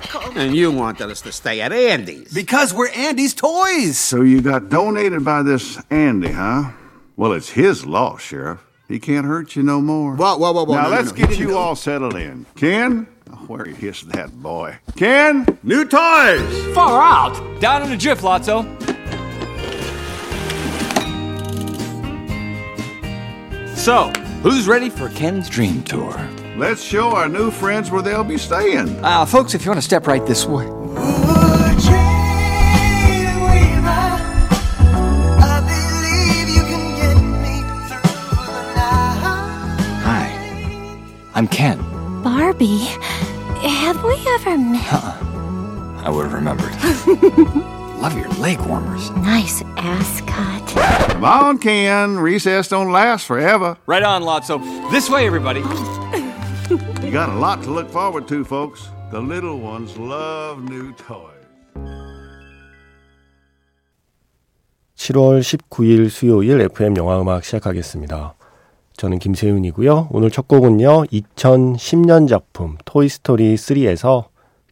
pickle. And you wanted us to stay at Andy's. Because we're Andy's toys. So you got donated by this Andy, huh? Well, it's his law, Sheriff. He can't hurt you no more. Whoa, whoa, whoa, whoa. Now no, no, let's no. get you all settled in. Ken? Where Oh, where is that boy? Ken? New toys! Far out! Down in a jiff, Lotso. So, who's ready for Ken's dream tour? Let's show our new friends where they'll be staying. Uh, folks, if you want to step right this way. Hi, I'm Ken. Barbie, have we ever met? I would have remembered. Love your leg warmers. Nice ass cut. Come on, Ken. Recess don't last forever. Right on, Lotso. This way, everybody. You got a lot to look forward to, folks. The little ones love new toys. 7월 19일 수요일 FM 영화 음악 시작하겠습니다. 저는 김세윤이고요. 오늘 첫 곡은요. 2010년 작품 토이스토리 3에서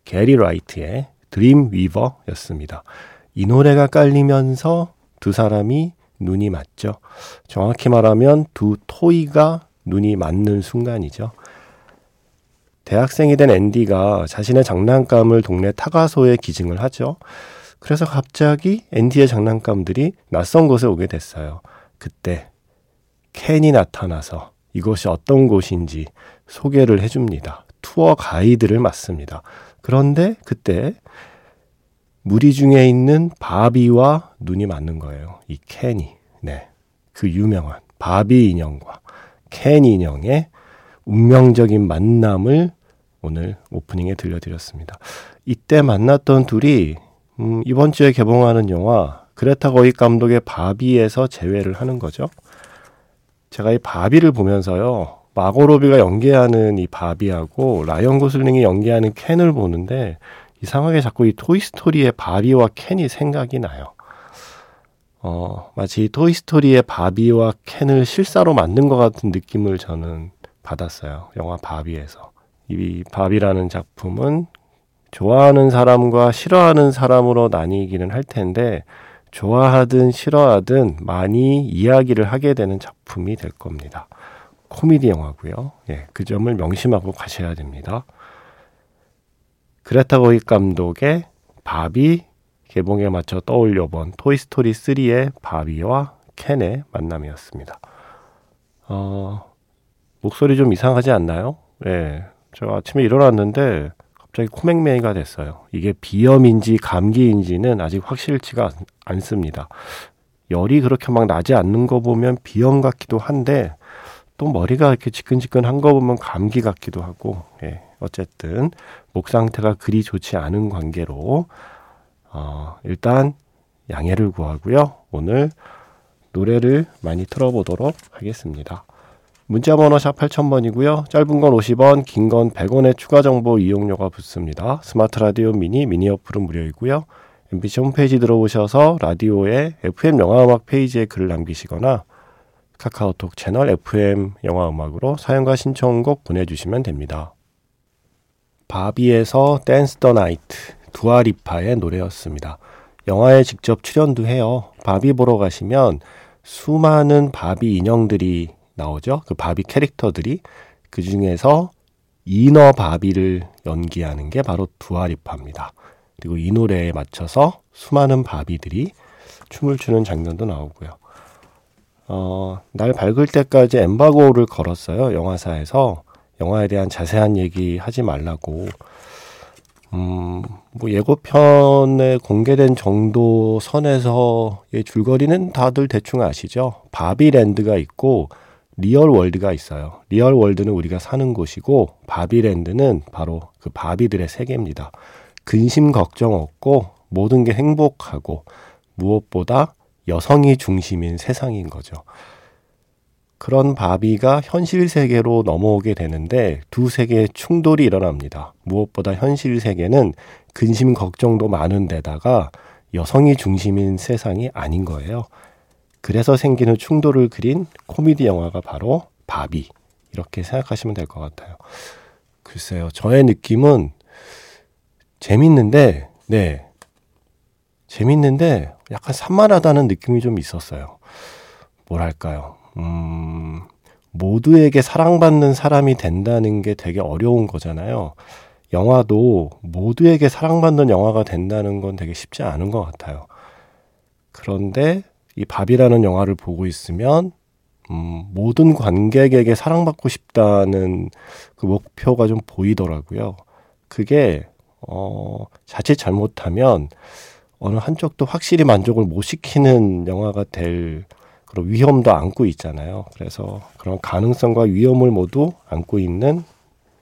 게리 라이트의 드림 위버였습니다. 이 노래가 깔리면서 두 사람이 눈이 맞죠. 정확히 말하면 두 토이가 눈이 맞는 순간이죠. 대학생이 된 앤디가 자신의 장난감을 동네 타가소에 기증을 하죠. 그래서 갑자기 앤디의 장난감들이 낯선 곳에 오게 됐어요. 그때 켄이 나타나서 이곳이 어떤 곳인지 소개를 해줍니다. 투어 가이드를 맡습니다. 그런데 그때 무리 중에 있는 바비와 눈이 맞는 거예요. 이 켄이. 네. 그 유명한 바비 인형과 켄 인형의 운명적인 만남을 오늘 오프닝에 들려드렸습니다. 이때 만났던 둘이 음, 이번 주에 개봉하는 영화 그레타 거익 감독의 바비에서 재회를 하는 거죠. 제가 이 바비를 보면서요. 마고 로비가 연기하는 이 바비하고 라이언 고슬링이 연기하는 켄을 보는데 이상하게 자꾸 이 토이스토리의 바비와 켄이 생각이 나요. 어, 마치 이 토이스토리의 바비와 켄을 실사로 만든 것 같은 느낌을 저는 받았어요. 영화 바비에서. 이 바비라는 작품은 좋아하는 사람과 싫어하는 사람으로 나뉘기는 할 텐데 좋아하든 싫어하든 많이 이야기를 하게 되는 작품이 될 겁니다. 코미디 영화고요. 예, 그 점을 명심하고 가셔야 됩니다. 그레타 거익 감독의 바비 개봉에 맞춰 떠올려 본 토이스토리 3의 바비와 켄의 만남이었습니다. 어, 목소리 좀 이상하지 않나요? 예, 저 아침에 일어났는데 갑자기 코맹맹이가 됐어요. 이게 비염인지 감기인지는 아직 확실치가 않- 않습니다. 열이 그렇게 막 나지 않는 거 보면 비염 같기도 한데 또 머리가 이렇게 지끈지끈한 거 보면 감기 같기도 하고 예, 어쨌든 목 상태가 그리 좋지 않은 관계로 어, 일단 양해를 구하고요. 오늘 노래를 많이 틀어보도록 하겠습니다. 문자번호 샵 8000번이고요. 짧은 건 50원, 긴 건 100원의 추가 정보 이용료가 붙습니다. 스마트 라디오 미니, 미니 어플은 무료이고요. MBC 홈페이지 들어오셔서 라디오의 FM 영화음악 페이지에 글을 남기시거나 카카오톡 채널 FM 영화음악으로 사연과 신청곡 보내주시면 됩니다. 바비에서 Dance the Night 두아리파의 노래였습니다. 영화에 직접 출연도 해요. 바비 보러 가시면 수많은 바비 인형들이 나오죠. 그 바비 캐릭터들이 그 중에서 인어 바비를 연기하는 게 바로 두아리파입니다. 그리고 이 노래에 맞춰서 수많은 바비들이 춤을 추는 장면도 나오고요. 어, 날 밝을 때까지 엠바고를 걸었어요. 영화사에서 영화에 대한 자세한 얘기 하지 말라고. 음, 뭐 예고편에 공개된 정도 선에서의 줄거리는 다들 대충 아시죠? 바비랜드가 있고 real world가 있어요. real world는 우리가 사는 곳이고 바비랜드는 바로 그 바비들의 세계입니다. 근심 걱정 없고 모든 게 행복하고 무엇보다 여성이 중심인 세상인 거죠. 그런 바비가 현실 세계로 넘어오게 되는데 두 세계의 충돌이 일어납니다. 무엇보다 현실 세계는 근심 걱정도 많은 데다가 여성이 중심인 세상이 아닌 거예요. 그래서 생기는 충돌을 그린 코미디 영화가 바로 바비. 이렇게 생각하시면 될 것 같아요. 글쎄요. 저의 느낌은 재밌는데, 네. 재밌는데 약간 산만하다는 느낌이 좀 있었어요. 뭐랄까요. 음, 모두에게 사랑받는 사람이 된다는 게 되게 어려운 거잖아요. 영화도 모두에게 사랑받는 영화가 된다는 건 되게 쉽지 않은 것 같아요. 그런데 이 밥이라는 영화를 보고 있으면 음, 모든 관객에게 사랑받고 싶다는 그 목표가 좀 보이더라고요. 그게 어, 자칫 잘못하면 어느 한쪽도 확실히 만족을 못 시키는 영화가 될 그런 위험도 안고 있잖아요. 그래서 그런 가능성과 위험을 모두 안고 있는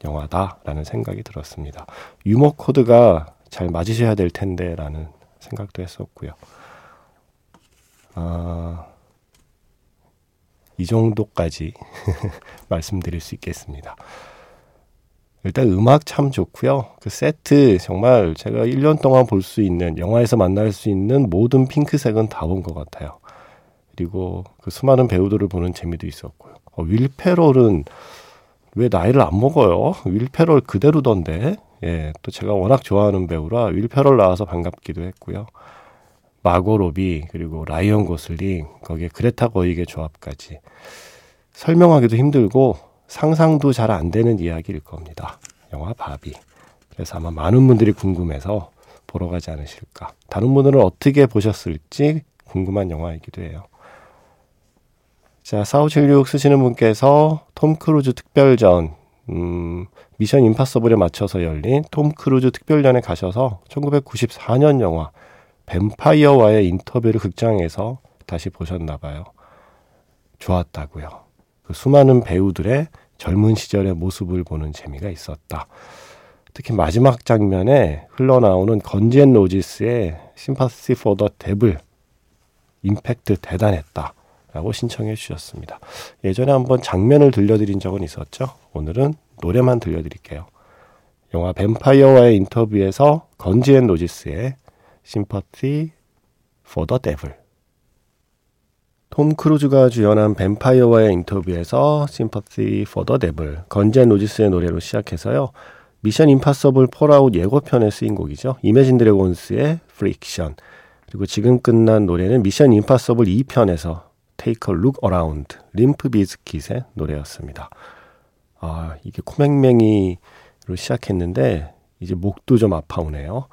영화다라는 생각이 들었습니다. 유머 코드가 잘 맞으셔야 될 텐데라는 생각도 했었고요. 아, 이 정도까지 말씀드릴 수 있겠습니다. 일단 음악 참 좋고요. 그 세트 정말 제가 1년 동안 볼 수 있는 영화에서 만날 수 있는 모든 핑크색은 다 본 것 같아요. 그리고 그 수많은 배우들을 보는 재미도 있었고요. 어, 윌 페럴은 왜 나이를 안 먹어요? 윌 페럴 그대로던데. 예, 또 제가 워낙 좋아하는 배우라 윌 페럴 나와서 반갑기도 했고요. 마고 로비 그리고 라이언 고슬링 거기에 그레타 거윅의 조합까지 설명하기도 힘들고 상상도 잘 안 되는 이야기일 겁니다. 영화 바비. 그래서 아마 많은 분들이 궁금해서 보러 가지 않으실까. 다른 분들은 어떻게 보셨을지 궁금한 영화이기도 해요. 자, 4576 쓰시는 분께서 톰 크루즈 특별전, 음, 미션 임파서블에 맞춰서 열린 톰 크루즈 특별전에 가셔서 1994년 영화 뱀파이어와의 인터뷰를 극장에서 다시 보셨나 봐요. 좋았다고요. 그 수많은 배우들의 젊은 시절의 모습을 보는 재미가 있었다. 특히 마지막 장면에 흘러나오는 Guns N' Roses의 Sympathy for the Devil 임팩트 대단했다. 라고 신청해 주셨습니다. 예전에 한번 장면을 들려드린 적은 있었죠. 오늘은 노래만 들려드릴게요. 영화 뱀파이어와의 인터뷰에서 Guns N' Roses의 Sympathy for the Devil 톰 크루즈가 주연한 뱀파이어와의 인터뷰에서 Sympathy for the Devil Guns N' Roses의 노래로 시작해서요. 미션 임파서블 폴아웃 예고편에 쓰인 곡이죠. Imagine Dragons의 Friction 그리고 지금 끝난 노래는 미션 임파서블 2편에서 Take a Look Around, Limp Bizkit의 노래였습니다. 아, 이게 코맹맹이로 시작했는데 이제 목도 좀 아파오네요.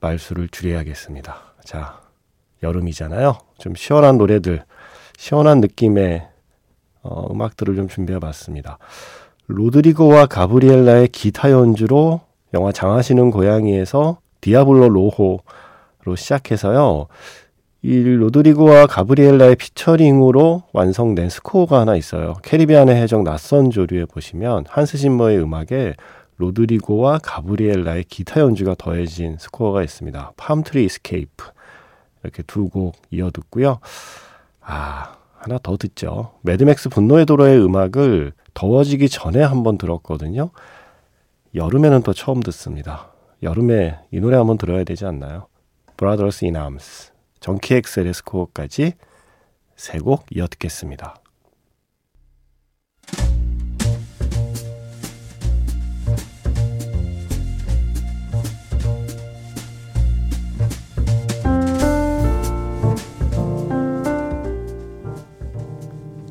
말수를 줄여야겠습니다. 자, 여름이잖아요. 좀 시원한 노래들, 시원한 느낌의 어, 음악들을 좀 준비해 봤습니다. 로드리고와 가브리엘라의 기타 연주로 영화 장하시는 고양이에서 디아블로 로호로 시작해서요. 이 로드리고와 가브리엘라의 피처링으로 완성된 스코어가 하나 있어요. 캐리비안의 해적 낯선 조류에 보시면 한스 짐머의 음악에 로드리고와 가브리엘라의 기타 연주가 더해진 스코어가 있습니다. Palm Tree Escape 이렇게 두 곡 이어 듣고요. 아 하나 더 듣죠. 매드맥스 분노의 도로의 음악을 더워지기 전에 한번 들었거든요. 여름에는 또 처음 듣습니다. 여름에 이 노래 한번 들어야 되지 않나요? Brothers in Arms Junkie XL의 스코어까지 세 곡 이어 듣겠습니다.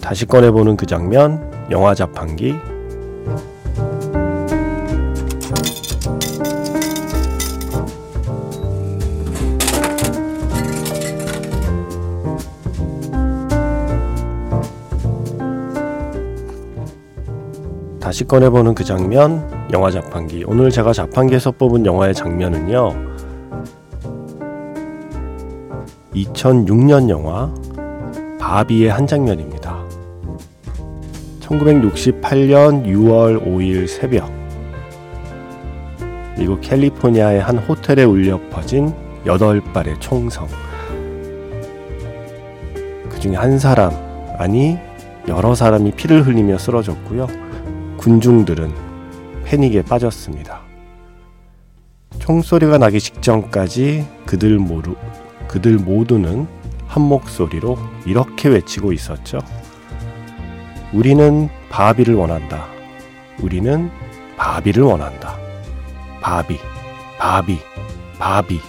다시 꺼내보는 그 장면, 영화 자판기, 다시 꺼내보는 그 장면, 영화 자판기. 오늘 제가 자판기에서 뽑은 영화의 장면은요. 2006년 영화 바비의 한 장면입니다. 1968년 6월 5일 새벽 미국 캘리포니아의 한 호텔에 울려 퍼진 8발의 총성. 그 중에 한 사람, 아니 여러 사람이 피를 흘리며 쓰러졌고요. 군중들은 패닉에 빠졌습니다. 총소리가 나기 직전까지 그들 모두, 그들 모두는 한 목소리로 이렇게 외치고 있었죠. 우리는 바비를 원한다. 우리는 바비를 원한다. 바비. 바비, 바비.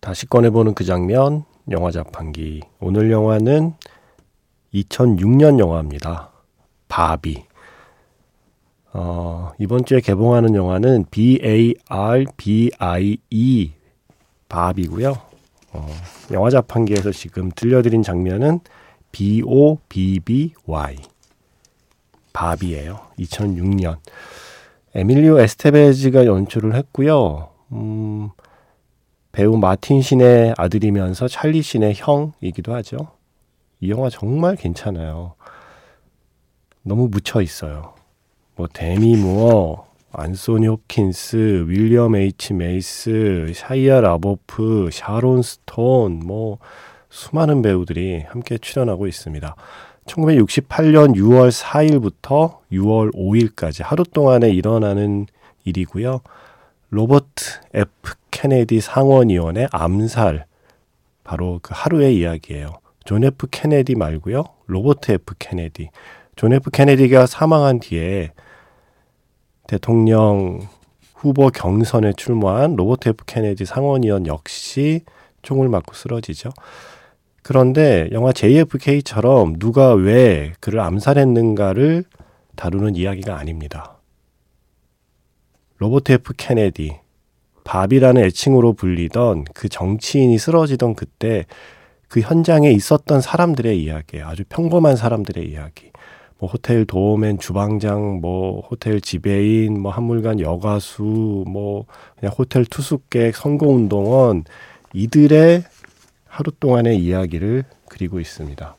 다시 꺼내보는 그 장면, 영화 자판기. 오늘 영화는 2006년 영화입니다. 바비. 어, 이번 주에 개봉하는 영화는 B-A-R-B-I-E 바비고요. 어, 영화 자판기에서 지금 들려드린 장면은 B-O-B-B-Y 바비예요. 2006년. 에밀리오 에스테베즈가 연출을 했고요. 음, 배우 마틴 신의 아들이면서 찰리 신의 형이기도 하죠. 이 영화 정말 괜찮아요. 너무 묻혀 있어요. 뭐 데미 무어, 안소니 홉킨스, 윌리엄 H 메이시, 샤이아 라보프, 샤론 스톤, 뭐 수많은 배우들이 함께 출연하고 있습니다. 1968년 6월 4일부터 6월 5일까지 하루 동안에 일어나는 일이고요. 로버트 F 케네디 상원의원의 암살 바로 그 하루의 이야기예요. 존 F 케네디 말고요. 로버트 F 케네디. 존 F 케네디가 사망한 뒤에 대통령 후보 경선에 출마한 로버트 F 케네디 상원의원 역시 총을 맞고 쓰러지죠. 그런데 영화 JFK처럼 누가 왜 그를 암살했는가를 다루는 이야기가 아닙니다. 로버트 F 케네디, 밥이라는 애칭으로 불리던 그 정치인이 쓰러지던 그때 그 현장에 있었던 사람들의 이야기예요. 아주 평범한 사람들의 이야기. 뭐 호텔 도어맨 주방장, 뭐 호텔 지배인, 뭐 한물간 여가수, 뭐 그냥 호텔 투숙객, 선거운동원 이들의 하루 동안의 이야기를 그리고 있습니다.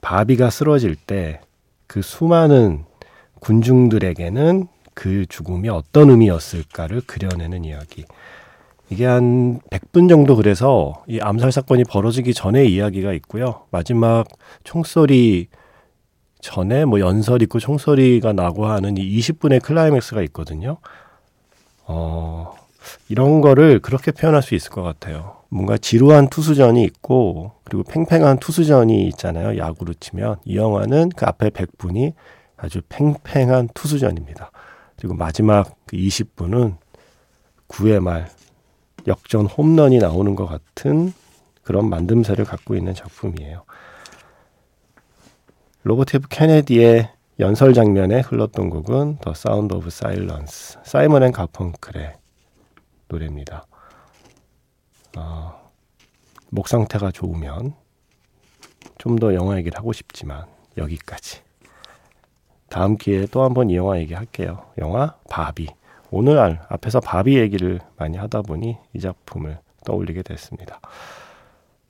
바비가 쓰러질 때 그 수많은 군중들에게는 그 죽음이 어떤 의미였을까를 그려내는 이야기. 이게 한 100분 정도 그래서 이 암살 사건이 벌어지기 전의 이야기가 있고요. 마지막 총소리 전에 뭐 연설 있고 총소리가 나고 하는 이 20분의 클라이맥스가 있거든요. 어, 이런 거를 그렇게 표현할 수 있을 것 같아요. 뭔가 지루한 투수전이 있고 그리고 팽팽한 투수전이 있잖아요. 야구로 치면 이 영화는 그 앞에 100분이 아주 팽팽한 투수전입니다. 그리고 마지막 그 20분은 9회 말 역전 홈런이 나오는 것 같은 그런 만듦새를 갖고 있는 작품이에요. 로버트 케네디의 연설 장면에 흘렀던 곡은 The Sound of Silence, 사이먼 앤 가펑클의 노래입니다. 어, 목 상태가 좋으면 좀 더 영화 얘기를 하고 싶지만 여기까지. 다음 기회에 또 한번 이 영화 얘기할게요. 영화 바비. 오늘 알 앞에서 바비 얘기를 많이 하다 보니 이 작품을 떠올리게 됐습니다.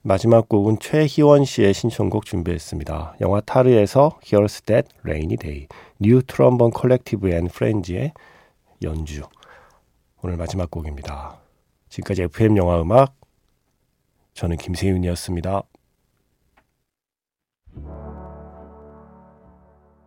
마지막 곡은 최희원 씨의 신청곡 준비했습니다. 영화 타르에서 Here's That Rainy Day, New Trombone Collective and Friends의 연주. 오늘 마지막 곡입니다. 지금까지 FM 영화 음악 저는 김세윤이었습니다.